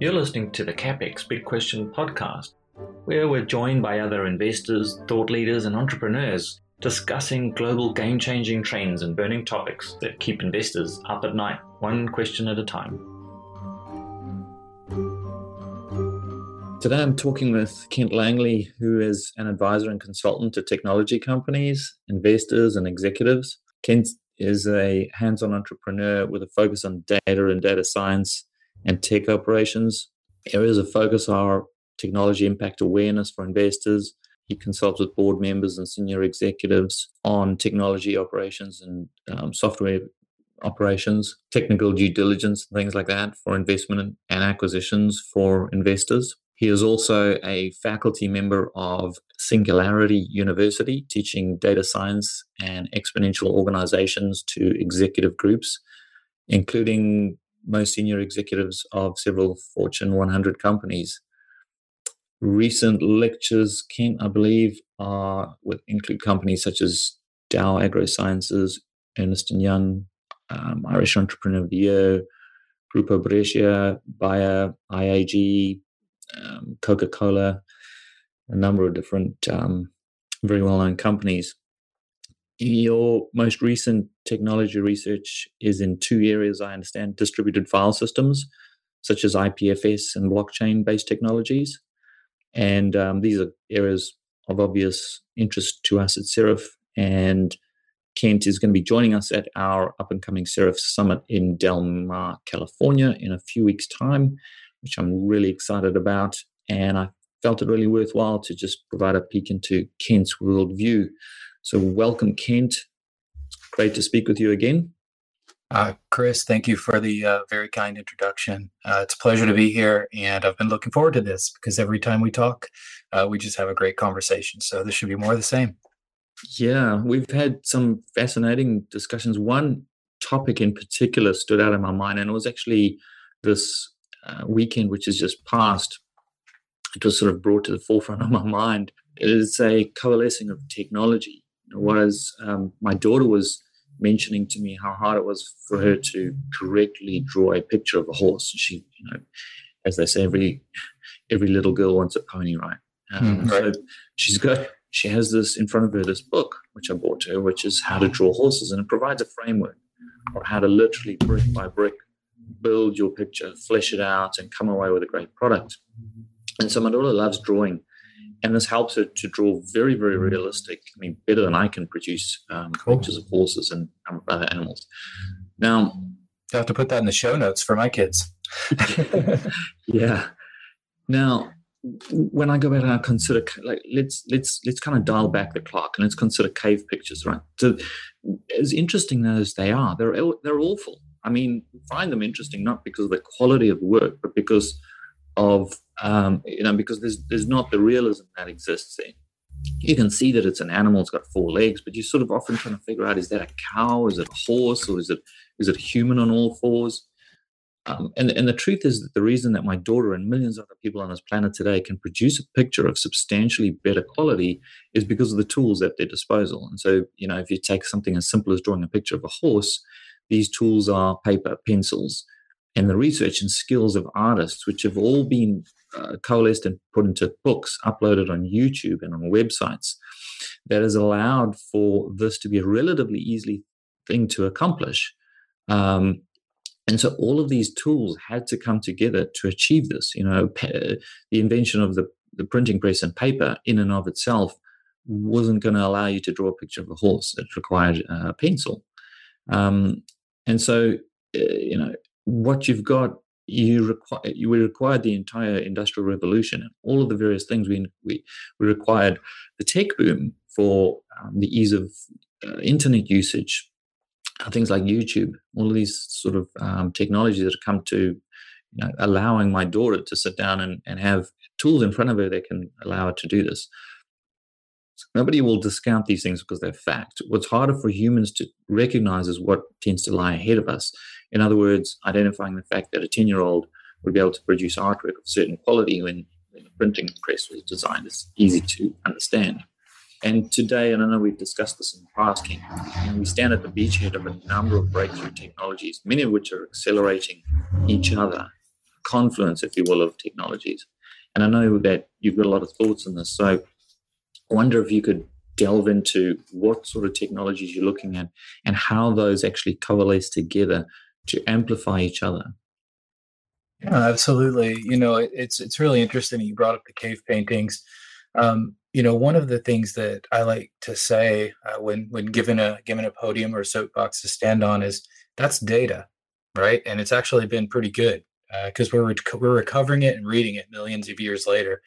You're listening to the CapEx Big Question podcast, where we're joined by other investors, thought leaders, and entrepreneurs discussing global game changing trends and burning topics that keep investors up at night, one question at a time. Today I'm talking with Kent Langley, who is an advisor and consultant to technology companies, investors, and executives. Kent is a hands on entrepreneur with a focus on data and data science and tech operations. Areas of focus are technology impact awareness for investors. He consults with board members and senior executives on technology operations and um, software operations, technical due diligence, and things like that for investment and acquisitions for investors. He is also a faculty member of Singularity University, teaching data science and exponential organizations to executive groups, including most senior executives of several Fortune 100 companies. Recent lectures, Kent, I believe, are with include companies such as Dow AgroSciences, Ernst & Young, um, Irish Entrepreneur of the Year, Grupo Brescia, Bayer, IAG, um, Coca Cola, a number of different um, very well known companies. Your most recent technology research is in two areas, I understand distributed file systems, such as IPFS and blockchain based technologies. And um, these are areas of obvious interest to us at Seraf. And Kent is going to be joining us at our up and coming Seraf Summit in Del Mar, California in a few weeks' time, which I'm really excited about. And I felt it really worthwhile to just provide a peek into Kent's worldview. So, welcome, Kent. Great to speak with you again. Uh, Chris, thank you for the uh, very kind introduction. Uh, it's a pleasure to be here, and I've been looking forward to this because every time we talk, uh, we just have a great conversation. So, this should be more of the same. Yeah, we've had some fascinating discussions. One topic in particular stood out in my mind, and it was actually this uh, weekend, which has just passed. It was sort of brought to the forefront of my mind. It is a coalescing of technology. Whereas um, my daughter was mentioning to me how hard it was for her to correctly draw a picture of a horse. She, you know, as they say, every every little girl wants a pony, right? Um, mm, right. So she's got she has this in front of her this book which I bought her, which is how to draw horses, and it provides a framework or how to literally brick by brick build your picture, flesh it out, and come away with a great product. And so my daughter loves drawing, and this helps her to draw very, very realistic. I mean, better than I can produce um, cool. pictures of horses and other animals. Now, I have to put that in the show notes for my kids. yeah. Now, when I go back and I consider, like, let's let's let's kind of dial back the clock and let's consider cave pictures, right? So, as interesting as they are, they're they're awful. I mean, find them interesting not because of the quality of the work, but because of um, you know because there's there's not the realism that exists there. You can see that it's an animal; it's got four legs, but you're sort of often trying to figure out: is that a cow? Is it a horse? Or is it is it human on all fours? Um, and, and the truth is that the reason that my daughter and millions of other people on this planet today can produce a picture of substantially better quality is because of the tools at their disposal. And so, you know, if you take something as simple as drawing a picture of a horse, these tools are paper, pencils, and the research and skills of artists, which have all been uh, coalesced and put into books, uploaded on YouTube and on websites, that has allowed for this to be a relatively easy thing to accomplish. Um, and so all of these tools had to come together to achieve this. You know, the invention of the, the printing press and paper in and of itself wasn't going to allow you to draw a picture of a horse. It required a pencil. Um, and so, uh, you know, what you've got, you require you required the entire industrial revolution and all of the various things we we, we required the tech boom for um, the ease of uh, internet usage things like YouTube, all of these sort of um, technologies that have come to you know, allowing my daughter to sit down and, and have tools in front of her that can allow her to do this. Nobody will discount these things because they're fact. What's harder for humans to recognize is what tends to lie ahead of us. In other words, identifying the fact that a 10 year old would be able to produce artwork of certain quality when, when the printing press was designed is easy to understand. And today, and I know we've discussed this in the past, Ken, we stand at the beachhead of a number of breakthrough technologies, many of which are accelerating each other. confluence, if you will, of technologies. And I know that you've got a lot of thoughts on this. So I wonder if you could delve into what sort of technologies you're looking at and how those actually coalesce together to amplify each other. Yeah, absolutely. You know, it, it's it's really interesting. You brought up the cave paintings. Um, you know, one of the things that I like to say uh, when when given a given a podium or a soapbox to stand on is that's data, right? And it's actually been pretty good because uh, we're rec- we're recovering it and reading it millions of years later,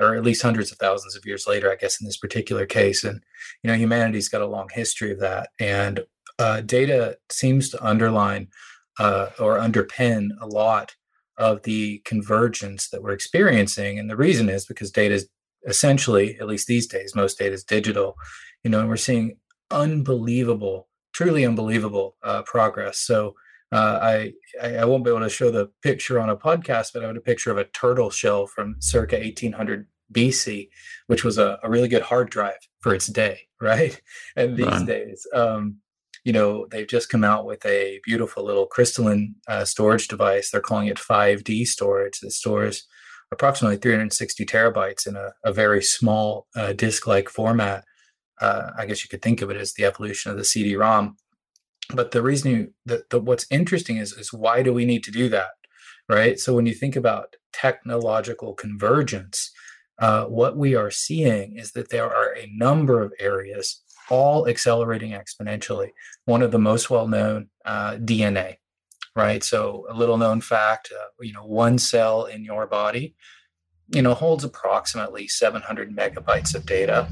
or at least hundreds of thousands of years later, I guess in this particular case. And you know, humanity's got a long history of that, and uh, data seems to underline uh, or underpin a lot of the convergence that we're experiencing. And the reason is because data is essentially, at least these days, most data is digital. You know, and we're seeing unbelievable, truly unbelievable uh, progress. So uh, I I won't be able to show the picture on a podcast, but I have a picture of a turtle shell from circa 1800 BC, which was a, a really good hard drive for its day, right? And these days, um, you know, they've just come out with a beautiful little crystalline uh, storage device. They're calling it 5D storage that stores approximately 360 terabytes in a, a very small uh, disk-like format. Uh, I guess you could think of it as the evolution of the CD-ROM. But the reason you, the, the, what's interesting is, is why do we need to do that, right? So when you think about technological convergence, uh, what we are seeing is that there are a number of areas all accelerating exponentially. One of the most well known, uh, DNA, right? So, a little known fact uh, you know, one cell in your body, you know, holds approximately 700 megabytes of data,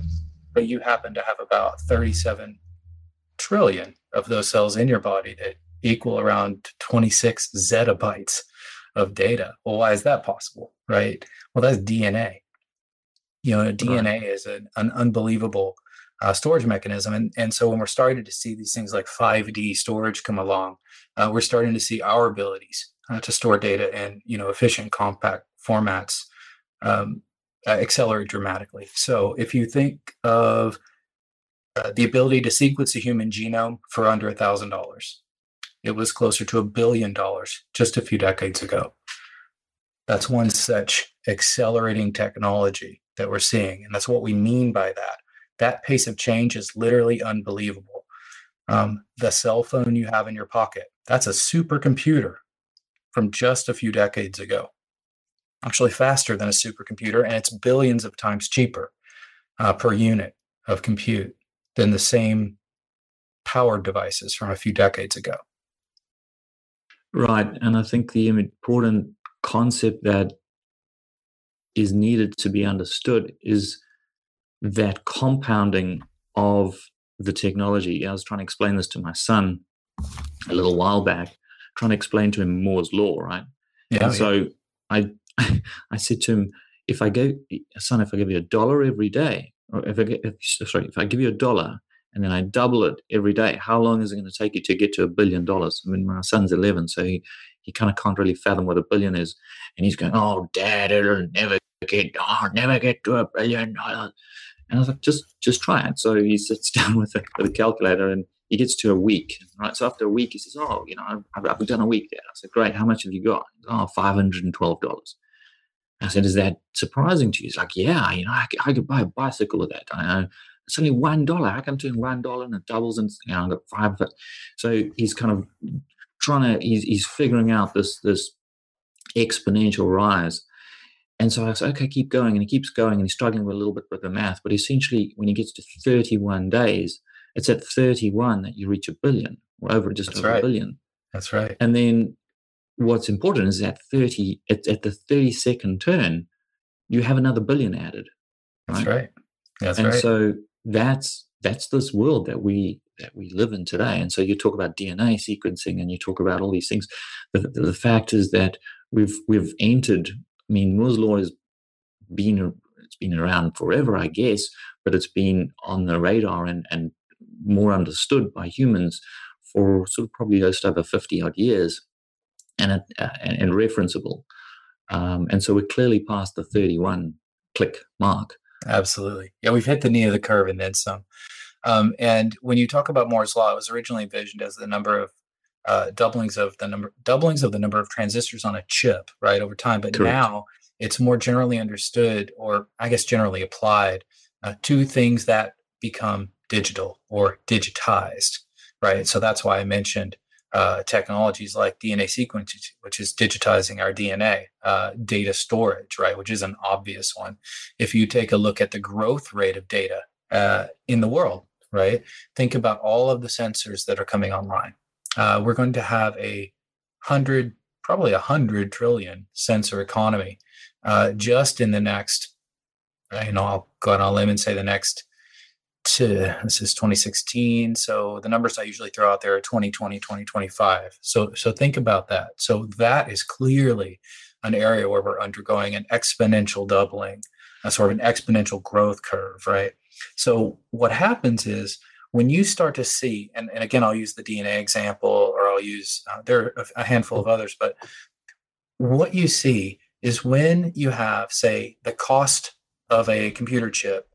but you happen to have about 37 trillion of those cells in your body that equal around 26 zettabytes of data. Well, why is that possible, right? Well, that's DNA. You know, DNA right. is an, an unbelievable uh, storage mechanism. And, and so when we're starting to see these things like 5D storage come along, uh, we're starting to see our abilities uh, to store data in you know efficient, compact formats um, uh, accelerate dramatically. So if you think of uh, the ability to sequence a human genome for under a thousand dollars, it was closer to a billion dollars just a few decades ago. That's one such accelerating technology that we're seeing. And that's what we mean by that that pace of change is literally unbelievable. Um, the cell phone you have in your pocket, that's a supercomputer from just a few decades ago. Actually, faster than a supercomputer, and it's billions of times cheaper uh, per unit of compute than the same powered devices from a few decades ago. Right. And I think the important concept that is needed to be understood is that compounding of the technology. I was trying to explain this to my son a little while back, trying to explain to him Moore's law, right? Yeah. And so I I said to him, if I go, son, if I give you a dollar every day, or if I get, if, sorry, if I give you a dollar and then I double it every day, how long is it going to take you to get to a billion dollars? I mean, my son's 11, so he, he kind of can't really fathom what a billion is. And he's going, oh, dad, it'll never get, oh, never get to a billion dollars. And I was like, just just try it. So he sits down with a, with a calculator and he gets to a week. Right. So after a week, he says, "Oh, you know, I've, I've done a week there." I said, "Great. How much have you got?" "Oh, five hundred and twelve dollars." I said, "Is that surprising to you?" He's like, "Yeah. You know, I, I could buy a bicycle with that. I know it's only one dollar. I can turn one dollar and it doubles, and you know, I got five of it." So he's kind of trying to he's, he's figuring out this this exponential rise and so I said, okay, keep going. And he keeps going and he's struggling with a little bit with the math. But essentially, when he gets to 31 days, it's at 31 that you reach a billion or over just That's over right. a billion. That's right. And then what's important is at 30, at, at the 32nd turn, you have another billion added. Right? That's right. That's and right. so that's that's this world that we that we live in today. And so you talk about DNA sequencing and you talk about all these things. The, the, the fact is that we've we've entered I mean, Moore's law has been it's been around forever, I guess, but it's been on the radar and, and more understood by humans for sort of probably just over 50 odd years and, uh, and, and, referenceable. Um, and so we're clearly past the 31 click mark. Absolutely. Yeah, we've hit the knee of the curve and then some. Um, and when you talk about Moore's law, it was originally envisioned as the number of uh, doublings of the number doublings of the number of transistors on a chip, right, over time. But Correct. now it's more generally understood, or I guess generally applied, uh, to things that become digital or digitized, right? So that's why I mentioned uh, technologies like DNA sequencing, which is digitizing our DNA, uh, data storage, right, which is an obvious one. If you take a look at the growth rate of data uh, in the world, right, think about all of the sensors that are coming online. Uh, we're going to have a hundred, probably a hundred trillion sensor economy uh, just in the next, you know, I'll go on a limb and say the next to this is 2016 so the numbers i usually throw out there are 2020 2025 so so think about that. So that is clearly an area where we're undergoing an exponential doubling a sort of an exponential growth curve right? So what happens is when you start to see and, and again i'll use the dna example or i'll use uh, there are a handful of others but what you see is when you have say the cost of a computer chip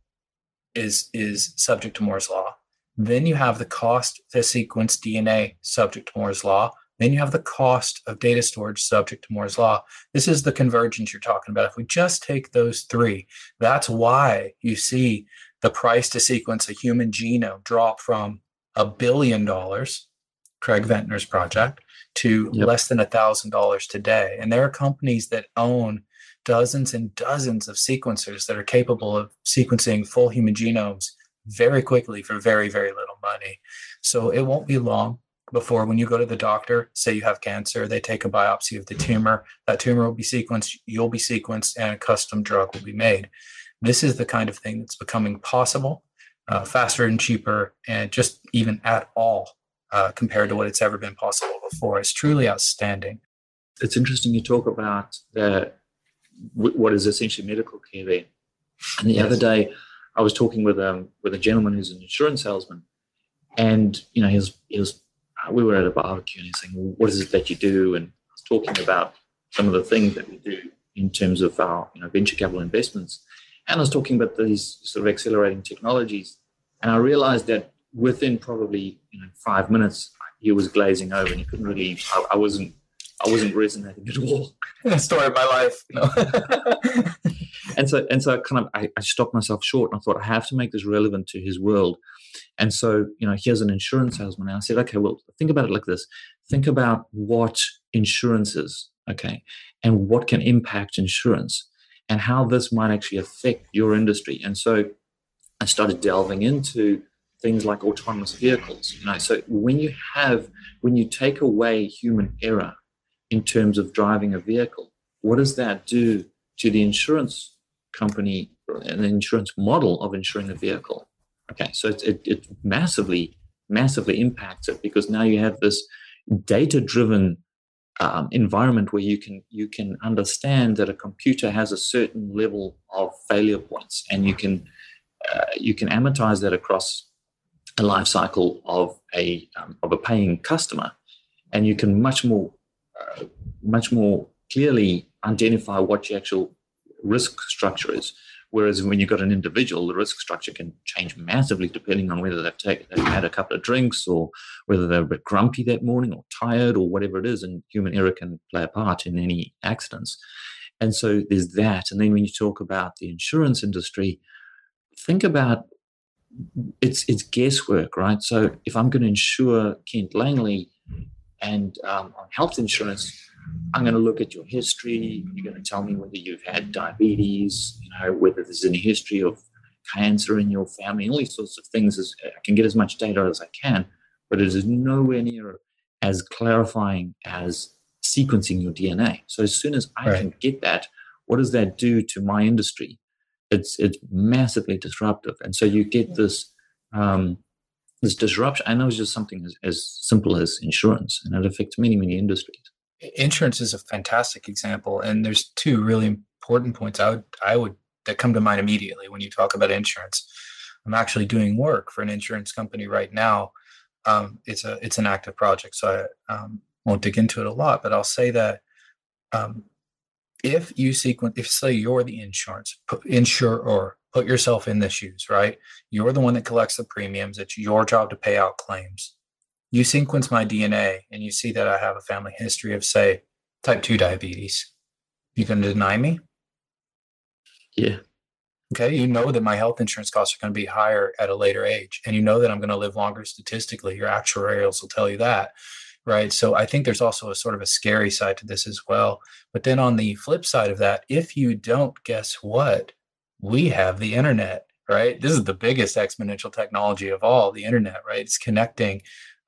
is is subject to Moore's law. Then you have the cost to sequence DNA subject to Moore's law. Then you have the cost of data storage subject to Moore's law. This is the convergence you're talking about. If we just take those three, that's why you see the price to sequence a human genome drop from a billion dollars, Craig Venter's project, to yep. less than a thousand dollars today. And there are companies that own dozens and dozens of sequencers that are capable of sequencing full human genomes very quickly for very, very little money. So it won't be long before when you go to the doctor, say you have cancer, they take a biopsy of the tumor, that tumor will be sequenced, you'll be sequenced, and a custom drug will be made. This is the kind of thing that's becoming possible, uh, faster and cheaper, and just even at all uh, compared to what it's ever been possible before. It's truly outstanding. It's interesting you talk about the what is essentially medical care there. And the yes. other day, I was talking with um with a gentleman who's an insurance salesman, and you know he was he was uh, we were at a barbecue and he's saying, well, "What is it that you do?" And I was talking about some of the things that we do in terms of our you know venture capital investments, and I was talking about these sort of accelerating technologies, and I realized that within probably you know five minutes he was glazing over and he couldn't really I, I wasn't I wasn't resonating at all. The Story of my life. No. and so and so I kind of I, I, stopped myself short and I thought I have to make this relevant to his world. And so, you know, here's an insurance salesman. And I said, okay, well, think about it like this. Think about what insurance is, okay, and what can impact insurance and how this might actually affect your industry. And so I started delving into things like autonomous vehicles. You know, so when you have when you take away human error in terms of driving a vehicle. What does that do to the insurance company and the insurance model of insuring a vehicle? Okay, so it, it, it massively, massively impacts it because now you have this data-driven um, environment where you can you can understand that a computer has a certain level of failure points, and you can uh, you can amortize that across a life cycle of a um, of a paying customer, and you can much more uh, much more clearly identify what your actual risk structure is. Whereas when you've got an individual, the risk structure can change massively depending on whether they've, they've had a couple of drinks or whether they're a bit grumpy that morning or tired or whatever it is. And human error can play a part in any accidents. And so there's that. And then when you talk about the insurance industry, think about it's it's guesswork, right? So if I'm going to insure Kent Langley, and um, on health insurance, I'm going to look at your history. You're going to tell me whether you've had diabetes, you know, whether there's any history of cancer in your family, all these sorts of things. As I can get as much data as I can, but it is nowhere near as clarifying as sequencing your DNA. So as soon as I right. can get that, what does that do to my industry? It's it's massively disruptive, and so you get this um, this disruption. I know it's just something as, as simple as insurance, and it affects many, many industries. Insurance is a fantastic example, and there's two really important points I would I would that come to mind immediately when you talk about insurance. I'm actually doing work for an insurance company right now. Um, it's a it's an active project, so I um, won't dig into it a lot. But I'll say that um, if you sequence, if say you're the insurance insurer put yourself in the shoes, right? You're the one that collects the premiums. It's your job to pay out claims. You sequence my DNA and you see that I have a family history of, say, type 2 diabetes. You going to deny me? Yeah. Okay. You know that my health insurance costs are going to be higher at a later age. And you know that I'm going to live longer statistically. Your actuarials will tell you that. Right. So I think there's also a sort of a scary side to this as well. But then on the flip side of that, if you don't, guess what? We have the internet, right? This is the biggest exponential technology of all the internet, right? It's connecting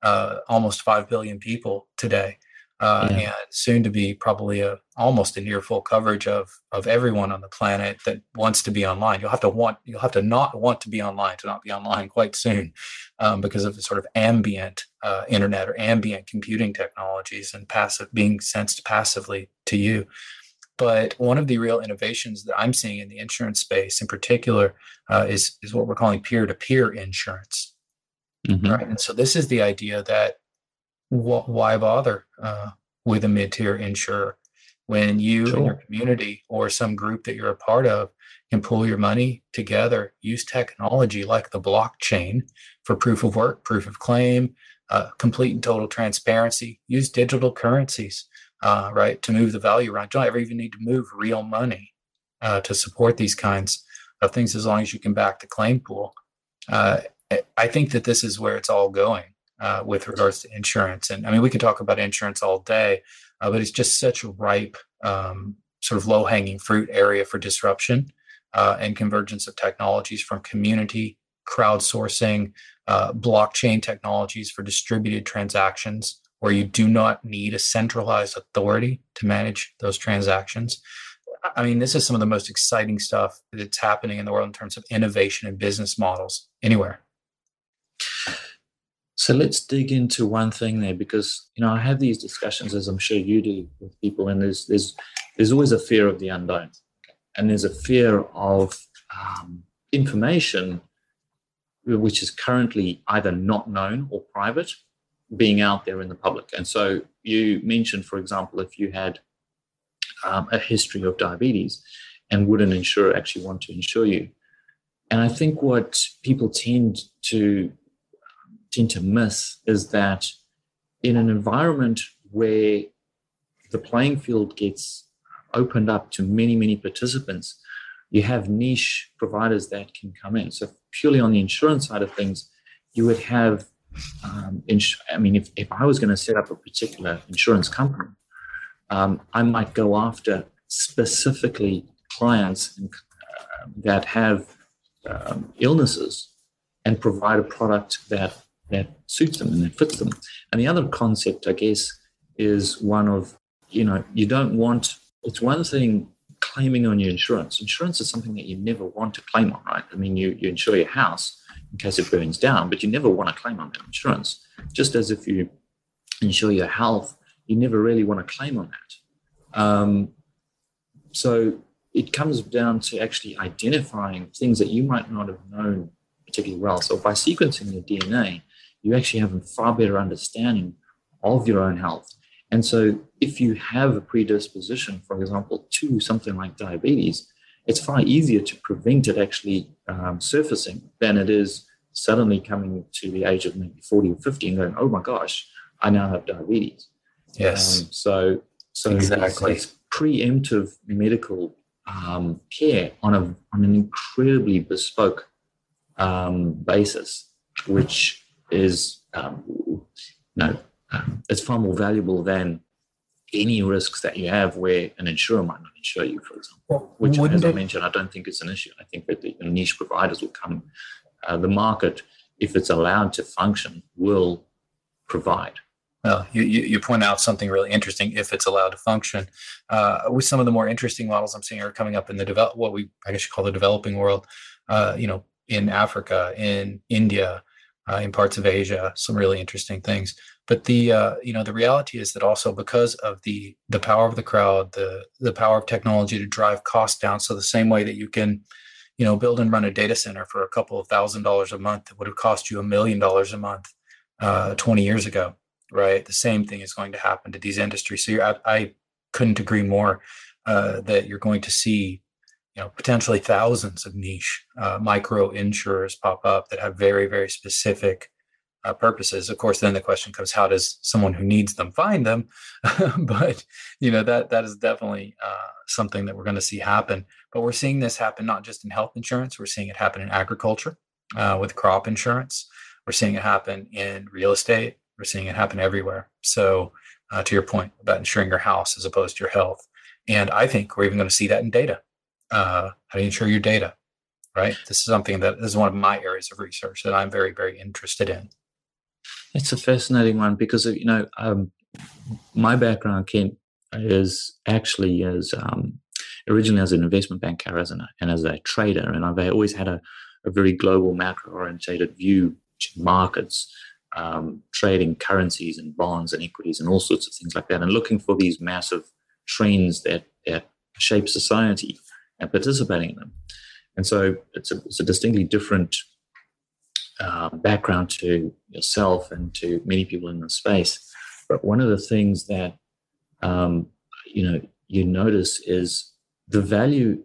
uh, almost 5 billion people today. Uh, yeah. and soon to be probably a almost a near full coverage of of everyone on the planet that wants to be online. You'll have to want you'll have to not want to be online to not be online quite soon, um, because of the sort of ambient uh, internet or ambient computing technologies and passive being sensed passively to you. But one of the real innovations that I'm seeing in the insurance space, in particular, uh, is is what we're calling peer to peer insurance. Mm-hmm. Right. And so this is the idea that wh- why bother uh, with a mid tier insurer when you sure. and your community or some group that you're a part of can pull your money together, use technology like the blockchain for proof of work, proof of claim, uh, complete and total transparency, use digital currencies, uh, right, to move the value around. You don't ever even need to move real money uh, to support these kinds of things as long as you can back the claim pool. Uh, I think that this is where it's all going uh, with regards to insurance. And I mean, we can talk about insurance all day, uh, but it's just such a ripe, um, sort of low hanging fruit area for disruption uh, and convergence of technologies from community, crowdsourcing, uh, blockchain technologies for distributed transactions, where you do not need a centralized authority to manage those transactions. I mean, this is some of the most exciting stuff that's happening in the world in terms of innovation and business models anywhere. So let's dig into one thing there because you know I have these discussions as I'm sure you do with people, and there's there's there's always a fear of the unknown, and there's a fear of um, information which is currently either not known or private being out there in the public. And so you mentioned, for example, if you had um, a history of diabetes, and would an insurer actually want to insure you? And I think what people tend to tend to miss is that in an environment where the playing field gets opened up to many, many participants, you have niche providers that can come in. So, purely on the insurance side of things, you would have, um, ins- I mean, if, if I was going to set up a particular insurance company, um, I might go after specifically clients uh, that have um, illnesses and provide a product that that suits them and that fits them. And the other concept, I guess, is one of, you know, you don't want, it's one thing claiming on your insurance. Insurance is something that you never want to claim on, right? I mean, you, you insure your house in case it burns down, but you never want to claim on that insurance. Just as if you insure your health, you never really want to claim on that. Um, so it comes down to actually identifying things that you might not have known particularly well. So by sequencing your DNA, you actually have a far better understanding of your own health. And so, if you have a predisposition, for example, to something like diabetes, it's far easier to prevent it actually um, surfacing than it is suddenly coming to the age of maybe 40 or 50 and going, oh my gosh, I now have diabetes. Yes. Um, so, so exactly. It's, it's preemptive medical um, care on, a, on an incredibly bespoke um, basis, which is um, no, um, it's far more valuable than any risks that you have where an insurer might not insure you, for example. Which, as I mentioned, I don't think it's an issue. I think that the niche providers will come. Uh, the market, if it's allowed to function, will provide. Well, you, you point out something really interesting. If it's allowed to function, uh, with some of the more interesting models I'm seeing are coming up in the develop, what we I guess you call the developing world. Uh, you know, in Africa, in India, uh, in parts of Asia, some really interesting things. But the uh, you know the reality is that also because of the the power of the crowd, the the power of technology to drive costs down. So the same way that you can you know build and run a data center for a couple of thousand dollars a month that would have cost you a million dollars a month uh, 20 years ago, right? The same thing is going to happen to these industries. So I, I, couldn't agree more uh, that you're going to see you know potentially thousands of niche uh, micro insurers pop up that have very very specific uh, purposes. Of course, then the question comes: How does someone who needs them find them? but you know that that is definitely uh, something that we're going to see happen. But we're seeing this happen not just in health insurance; we're seeing it happen in agriculture uh, with crop insurance. We're seeing it happen in real estate. We're seeing it happen everywhere. So, uh, to your point about insuring your house as opposed to your health, and I think we're even going to see that in data. Uh, how do you insure your data? Right. This is something that is one of my areas of research that I'm very, very interested in. It's a fascinating one because you know um, my background, Kent, is actually as um, originally as an investment banker as an, and as a trader, and I've always had a, a very global macro orientated view to markets, um, trading currencies and bonds and equities and all sorts of things like that, and looking for these massive trends that that shape society and participating in them. And so it's a, it's a distinctly different uh, background to yourself and to many people in the space. But one of the things that um, you know you notice is the value.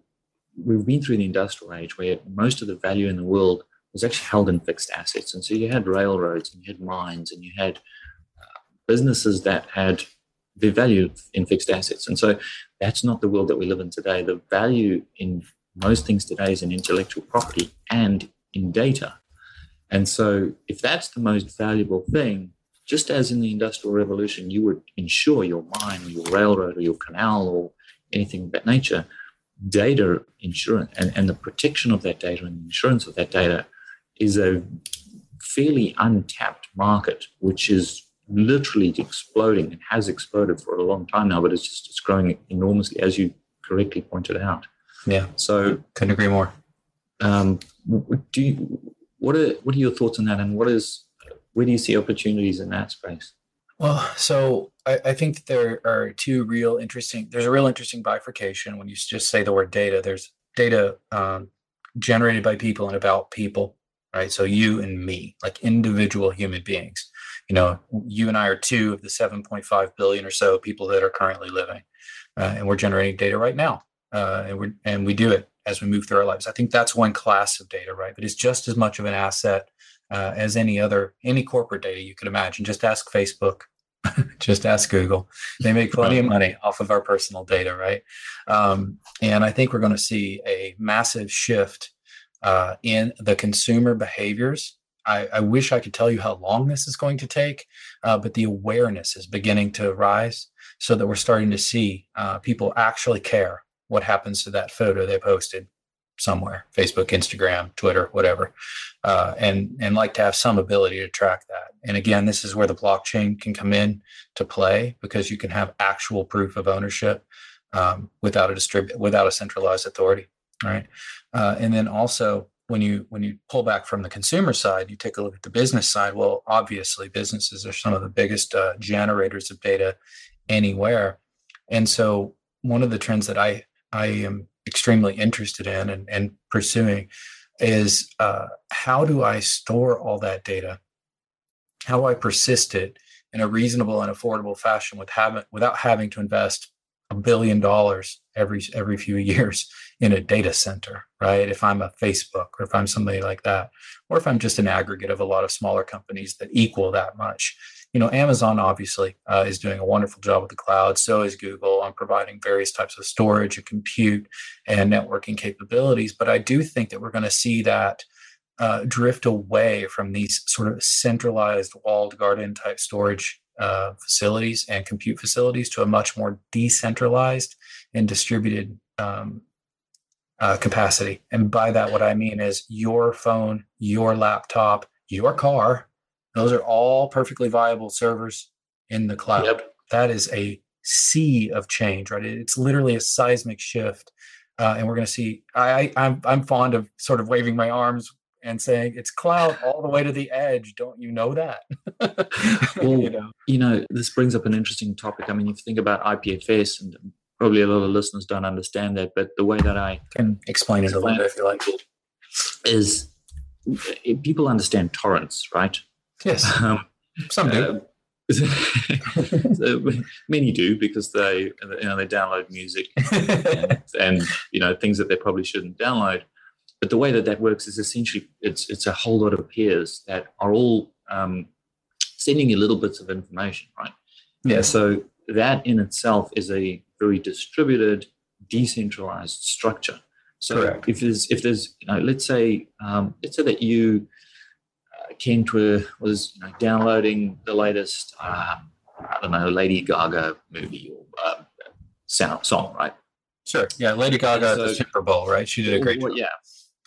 We've been through the industrial age where most of the value in the world was actually held in fixed assets, and so you had railroads and you had mines and you had uh, businesses that had their value in fixed assets, and so that's not the world that we live in today. The value in most things today is in intellectual property and in data. And so, if that's the most valuable thing, just as in the Industrial Revolution, you would insure your mine or your railroad or your canal or anything of that nature, data insurance and, and the protection of that data and the insurance of that data is a fairly untapped market, which is literally exploding and has exploded for a long time now, but it's just it's growing enormously, as you correctly pointed out. Yeah. So couldn't agree more. Um, do you, what are what are your thoughts on that, and what is where do you see opportunities in that space? Well, so I, I, think there are two real interesting. There's a real interesting bifurcation when you just say the word data. There's data um, generated by people and about people, right? So you and me, like individual human beings. You know, you and I are two of the 7.5 billion or so people that are currently living, uh, and we're generating data right now, uh, and we and we do it as we move through our lives. I think that's one class of data, right? But it's just as much of an asset uh, as any other any corporate data you could imagine. Just ask Facebook, just ask Google. They make plenty of money off of our personal data, right? Um, and I think we're going to see a massive shift uh, in the consumer behaviors. I, I, wish I could tell you how long this is going to take, uh, but the awareness is beginning to rise so that we're starting to see uh, people actually care what happens to that photo they posted somewhere facebook instagram twitter whatever uh, and and like to have some ability to track that. And again this is where the blockchain can come in to play because you can have actual proof of ownership um, without a distribute without a centralized authority right? Uh, and then also when you when you pull back from the consumer side you take a look at the business side well obviously businesses are some of the biggest uh, generators of data anywhere and so one of the trends that i I am extremely interested in and, and pursuing is uh, how do I store all that data? How do I persist it in a reasonable and affordable fashion with having, without having to invest a billion dollars every every few years in a data center, right? If I'm a Facebook or if I'm somebody like that, or if I'm just an aggregate of a lot of smaller companies that equal that much you know, Amazon obviously uh, is doing a wonderful job with the cloud. So is Google on providing various types of storage and compute and networking capabilities. But I do think that we're going to see that uh, drift away from these sort of centralized walled garden type storage uh, facilities and compute facilities to a much more decentralized and distributed um, uh, capacity. And by that, what I mean is your phone, your laptop, your car, those are all perfectly viable servers in the cloud. Yep. That is a sea of change, right? It's literally a seismic shift. Uh, and we're going to see. I, I'm I'm fond of sort of waving my arms and saying it's cloud all the way to the edge. Don't you know that? well, you know. you know, this brings up an interesting topic. I mean, if you think about IPFS, and probably a lot of listeners don't understand that, but the way that I can explain it a little bit if you like, is eh, people understand torrents, right? Yes. Um, Some do. Uh, so many do because they you know they download music and, and, you know things that they probably shouldn't download. But the way that that works is essentially it's it's a whole lot of peers that are all um, sending you little bits of information, right? Yeah. So that in itself is a very distributed, decentralized structure. So Correct. if there's if there's you know, let's say um, let's say that you uh, Kent were was you know, downloading the latest um, I don't know Lady Gaga movie or uh, sound song, right? Sure. Yeah. Lady Gaga at the Super Bowl, right? She did a great Well, job.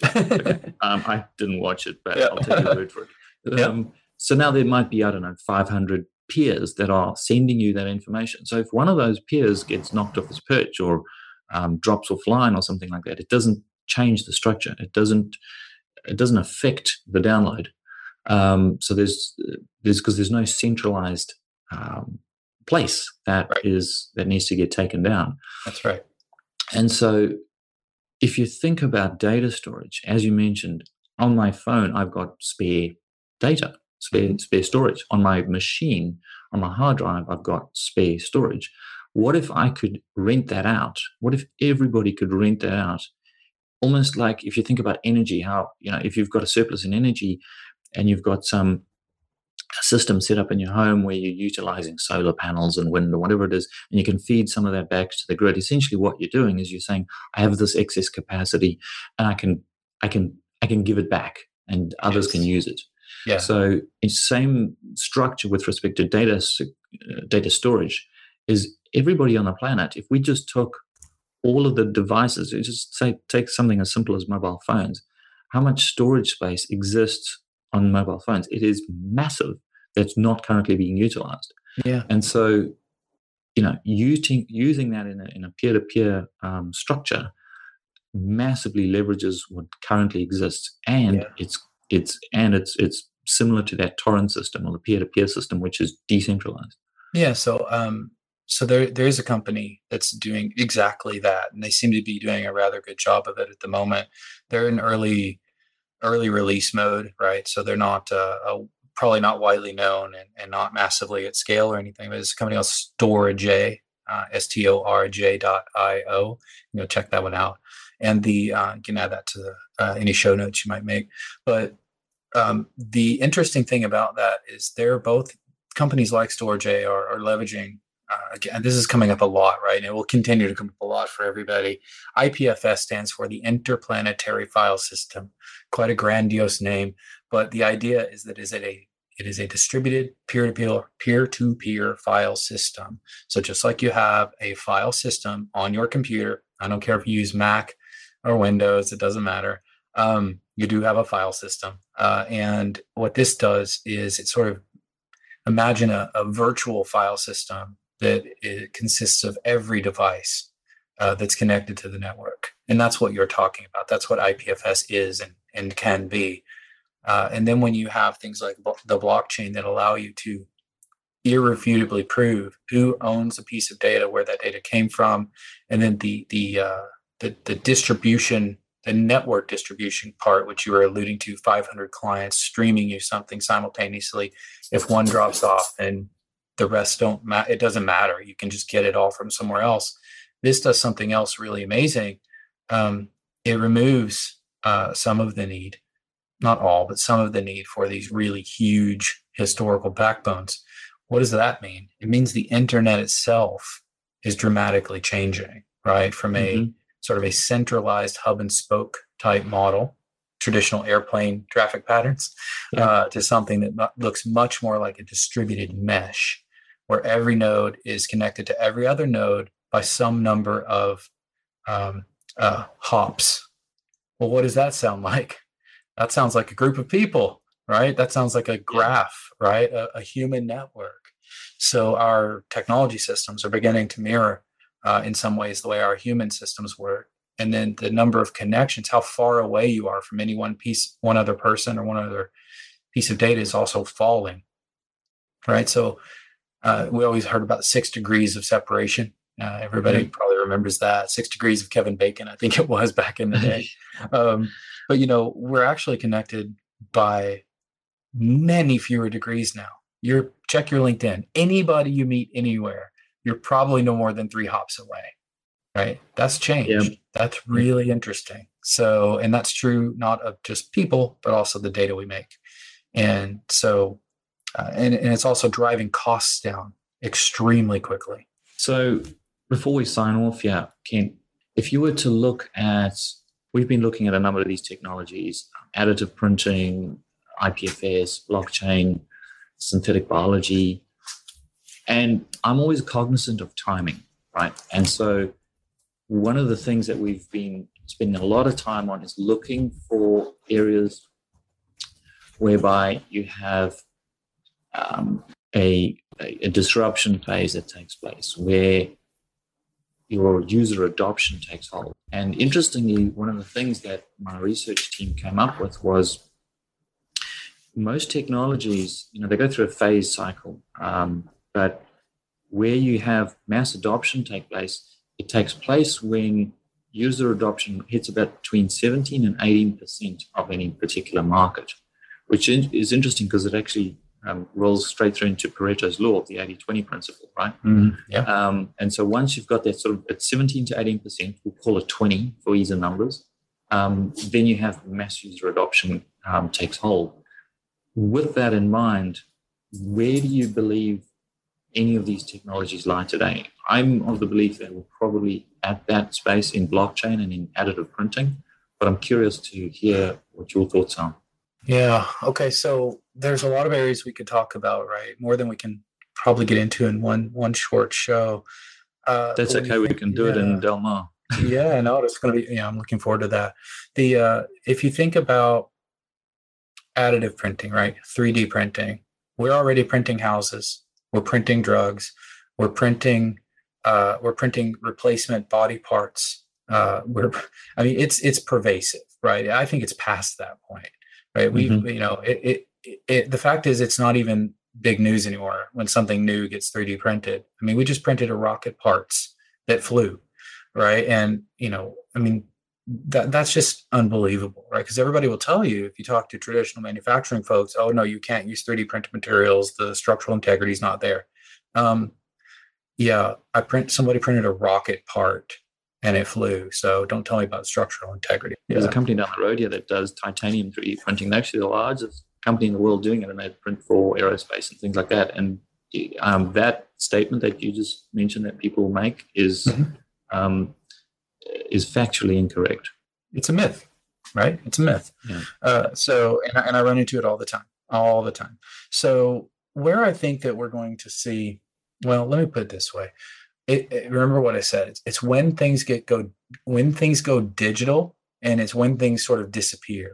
yeah, um, I didn't watch it, but Yeah. I'll take your word for it. Yeah. Um, so now there might be, I don't know, 500 peers that are sending you that information. So if one of those peers gets knocked off his perch or um, drops offline or something like that, it doesn't change the structure. It doesn't. It doesn't affect the download. Um, so there's there's because there's no centralized um, place that is Right. that needs to get taken down. That's right. And so, if you think about data storage, as you mentioned, on my phone, I've got spare data, spare, spare storage. On my machine, on my hard drive, I've got spare storage. What if I could rent that out? What if everybody could rent that out? Almost like if you think about energy, how, you know, if you've got a surplus in energy and you've got some system set up in your home where you're utilizing solar panels and wind or whatever it is, and you can feed some of that back to the grid. Essentially, what you're doing is you're saying, "I have this excess capacity, and I can, I can, I can give it back, and others can use it." Yeah. So, it's same structure with respect to data uh, data storage. Is everybody on the planet? If we just took all of the devices, just say take something as simple as mobile phones, how much storage space exists on mobile phones? It is massive. That's not currently being utilized. Yeah. And so, you know, using using that in a, in a peer-to-peer um, structure massively leverages what currently exists, and Yeah. it's it's and it's it's similar to that torrent system or the peer-to-peer system, which is decentralized. Yeah. So, um, so there there is a company that's doing exactly that, and they seem to be doing a rather good job of it at the moment. They're in early early release mode, right? So they're not uh, uh, probably not widely known and, and not massively at scale or anything. But it's a company called Storj, uh, S T O R J dot I O. You know, check that one out, and the uh, you can add that to the, uh, any show notes you might make. But um, the interesting thing about that is they're both companies like Storj are, are leveraging. Uh, again, this is coming up a lot, right? And it will continue to come up a lot for everybody. IPFS stands for the Interplanetary File System. Quite a grandiose name, but the idea is that is it a it is a distributed peer-to-peer peer-to-peer file system. So just like you have a file system on your computer, I don't care if you use Mac or Windows, it doesn't matter. Um, you do have a file system, uh, and what this does is it sort of imagine a, a virtual file system that it consists of every device uh, that's connected to the network. And that's what you're talking about. That's what IPFS is and, and can be. Uh, and then when you have things like the blockchain that allow you to irrefutably prove who owns a piece of data, where that data came from, and then the the uh, the, the distribution, the network distribution part, which you were alluding to, 500 clients streaming you something simultaneously. If one drops off, and the rest don't ma- it doesn't matter. You can just get it all from somewhere else. This does something else really amazing. Um, it removes uh, some of the need, not all, but some of the need for these really huge historical backbones. What does that mean? It means the internet itself is dramatically changing, right? From a Mhm. Sort of a centralized hub and spoke type model, traditional airplane traffic patterns, Yeah. uh, to something that looks much more like a distributed mesh, where every node is connected to every other node by some number of um, uh, hops. Well, what does that sound like? That sounds like a group of people, right? That sounds like a graph, right? A, a human network. So our technology systems are beginning to mirror, uh, in some ways, the way our human systems work. And then the number of connections, how far away you are from any one piece, one other person, or one other piece of data is also falling, right? So uh, we always heard about six degrees of separation. Uh, everybody probably remembers that six degrees of Kevin Bacon, I think it was back in the day. um, but you know, we're actually connected by many fewer degrees now. You're check your LinkedIn. Anybody you meet anywhere, you're probably no more than three hops away. Right? That's changed. That's really interesting. So, and that's true not of just people, but also the data we make. And so uh, and, and it's also driving costs down extremely quickly. So before we sign off, yeah, Ken, if you were to look at, we've been looking at a number of these technologies, additive printing, IPFS, blockchain, synthetic biology, and I'm always cognizant of timing, right? And so one of the things that we've been spending a lot of time on is looking for areas whereby you have um, a, a, disruption phase that takes place where your user adoption takes hold. And interestingly, one of the things that my research team came up with was most technologies, you know, they go through a phase cycle, um, but where you have mass adoption take place, it takes place when user adoption hits about between 17 and 18 percent of any particular market, which is interesting because it actually um, rolls straight through into Pareto's law, the 80 20 principle, right? Mm, yeah. Um, and so once you've got that sort of at 17 to 18%, we'll call it 20 for ease of numbers, um, then you have mass user adoption um, takes hold. With that in mind, where do you believe any of these technologies lie today? I'm of the belief that we're probably at that space in blockchain and in additive printing, but I'm curious to hear what your thoughts are. Yeah. Okay. So there's a lot of areas we could talk about, right? More than we can probably get into in one one short show. Uh, That's okay. Think, we can do yeah. it in Del Mar. yeah. No, it's going to be. Yeah, I'm looking forward to that. The uh, if you think about additive printing, right? 3D printing. We're already printing houses. We're printing drugs. We're printing. Uh, we're printing replacement body parts. Uh, we're. I mean, it's it's pervasive, right? I think it's past that point right? We, mm-hmm. you know, it, it, it, the fact is, it's not even big news anymore when something new gets 3D printed. I mean, we just printed a rocket parts that flew, right? And you know, I mean, that that's just unbelievable, right? Because everybody will tell you if you talk to traditional manufacturing folks, oh no, you can't use 3D printed materials. The structural integrity is not there. Um, yeah, I print somebody printed a rocket part and it flew. So don't tell me about structural integrity. There's a company down the road here that does titanium 3D printing. They're actually the largest company in the world doing it, and they print for aerospace and things like that. And um, that statement that you just mentioned that people make is mm-hmm. um, is factually incorrect. It's a myth, right? It's a myth. Yeah. Uh, so, and I, and I run into it all the time, all the time. So, where I think that we're going to see, well, let me put it this way it, it, remember what I said. It's, it's when things get go when things go digital, and it's when things sort of disappear,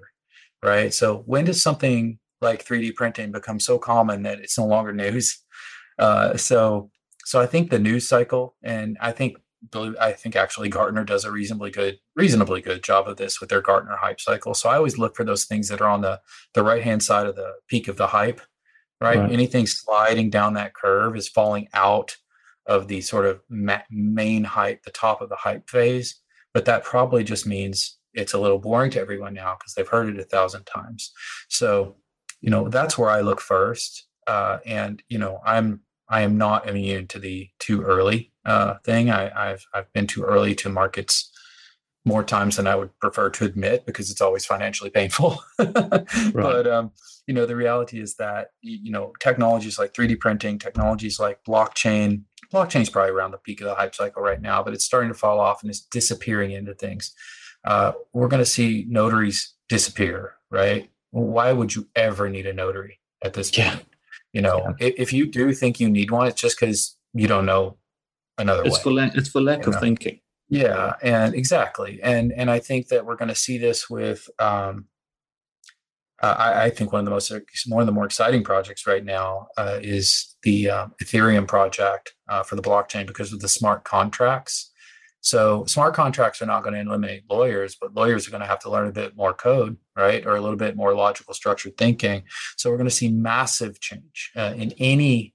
right? So when does something like 3D printing become so common that it's no longer news? Uh, so so I think the news cycle, and I think I think actually Gartner does a reasonably good reasonably good job of this with their Gartner hype cycle. So I always look for those things that are on the the right hand side of the peak of the hype, right? right? Anything sliding down that curve is falling out of the sort of ma- main hype, the top of the hype phase. But that probably just means it's a little boring to everyone now because they've heard it a thousand times. So, you know, that's where I look first. Uh, and you know, I'm I am not immune to the too early uh, thing. I, I've I've been too early to markets more times than I would prefer to admit because it's always financially painful. right. But um, you know, the reality is that you know technologies like 3D printing, technologies like blockchain, blockchain is probably around the peak of the hype cycle right now, but it's starting to fall off and it's disappearing into things. Uh, we're going to see notaries disappear, right? Why would you ever need a notary at this point? Yeah. You know, yeah. if, if, you do think you need one, it's just because you don't know another it's way. For la- it's for lack of know? thinking. Yeah, and exactly, and and I think that we're going to see this with um, uh, I, I, think one of the most one of the more exciting projects right now uh, is the uh, Ethereum project uh, for the blockchain because of the smart contracts. So smart contracts are not going to eliminate lawyers, but lawyers are going to have to learn a bit more code, right, or a little bit more logical structured thinking. So we're going to see massive change uh, in any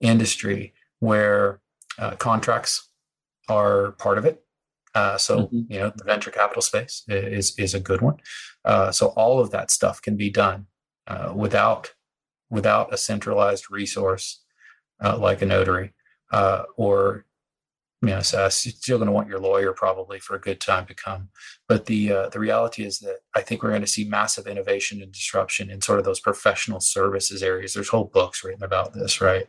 industry where uh, contracts are part of it uh, so mm-hmm. you know the venture capital space is is a good one. Uh, so all of that stuff can be done uh, without without a centralized resource uh, like a notary uh, or Yes, uh, still going to want your lawyer probably for a good time to come. But the uh, the reality is that I think we're going to see massive innovation and disruption in sort of those professional services areas. There's whole books written about this, right?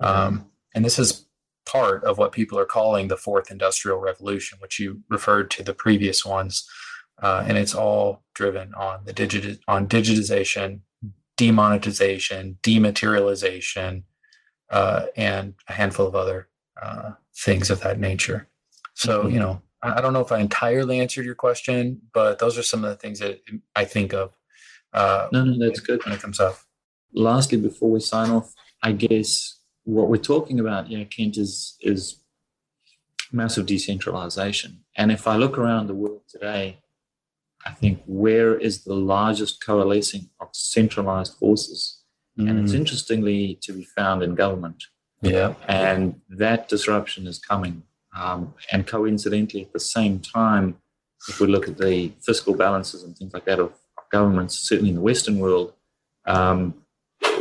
Um, and this is part of what people are calling the fourth industrial revolution, which you referred to the previous ones, uh, and it's all driven on the digit on digitization, demonetization, dematerialization, uh, and a handful of other uh, things of that nature. So, mm-hmm. you know, I, don't know if I entirely answered your question, but those are some of the things that I think of. Uh, no, no, that's good when it comes up. Lastly, before we sign off, I guess what we're talking about, you know, Kent, is is massive decentralization. And if I look around the world today, I think where is the largest coalescing of centralized forces? Mm. And it's mm. interestingly to be found in government. Yeah. And that disruption is coming. Um, and coincidentally, at the same time, if we look at the fiscal balances and things like that of governments, certainly in the Western world, um,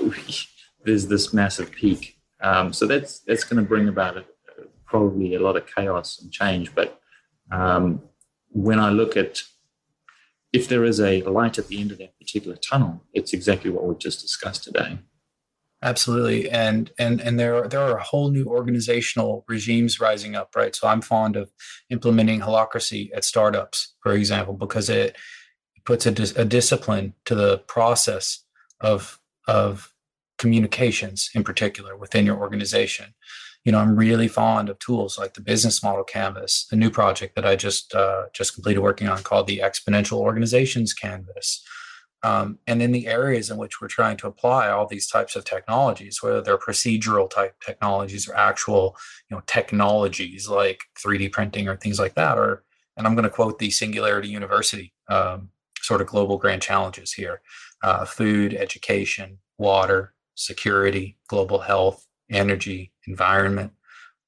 there's this massive peak. Um, so that's that's going to bring about a, probably a lot of chaos and change. But um, when I look at if there is a light at the end of that particular tunnel, it's exactly what we've just discussed today. Absolutely, and and and there are, there are a whole new organizational regimes rising up, right? So I'm fond of implementing holacracy at startups, for example, because it puts a, dis- a discipline to the process of of communications, in particular, within your organization. You know, I'm really fond of tools like the business model canvas, a new project that I just uh, just completed working on called the Exponential Organizations Canvas um, and in the areas in which we're trying to apply all these types of technologies, whether they're procedural type technologies or actual, you know, technologies like 3D printing or things like that, or and I'm going to quote the Singularity University um, sort of global grand challenges here: uh, food, education, water, security, global health, energy, environment,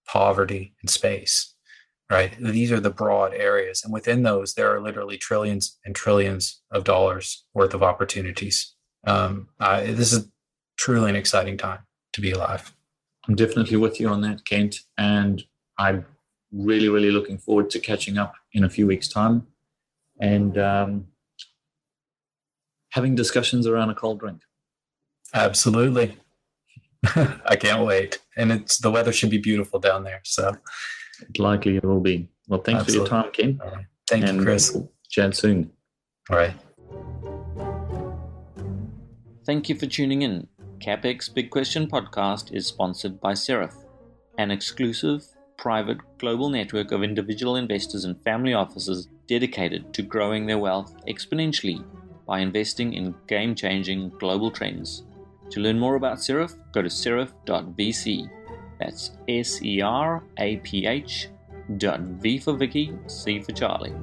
poverty, and space right? These are the broad areas. And within those, there are literally trillions and trillions of dollars worth of opportunities. Um, uh, this is truly an exciting time to be alive. I'm definitely with you on that, Kent. And I'm really, really looking forward to catching up in a few weeks' time and um, having discussions around a cold drink. Absolutely. I can't wait. And it's the weather should be beautiful down there. So likely it will be. Well, thanks Absolutely. for your time, Ken. Right. Thank and you, Chris. chat soon. All right. Thank you for tuning in. CapEx Big Question podcast is sponsored by Seraph, an exclusive, private global network of individual investors and family offices dedicated to growing their wealth exponentially by investing in game changing global trends. To learn more about Seraph, go to seraph.vc. That's S E R A P H dot V for Vicky, C for Charlie.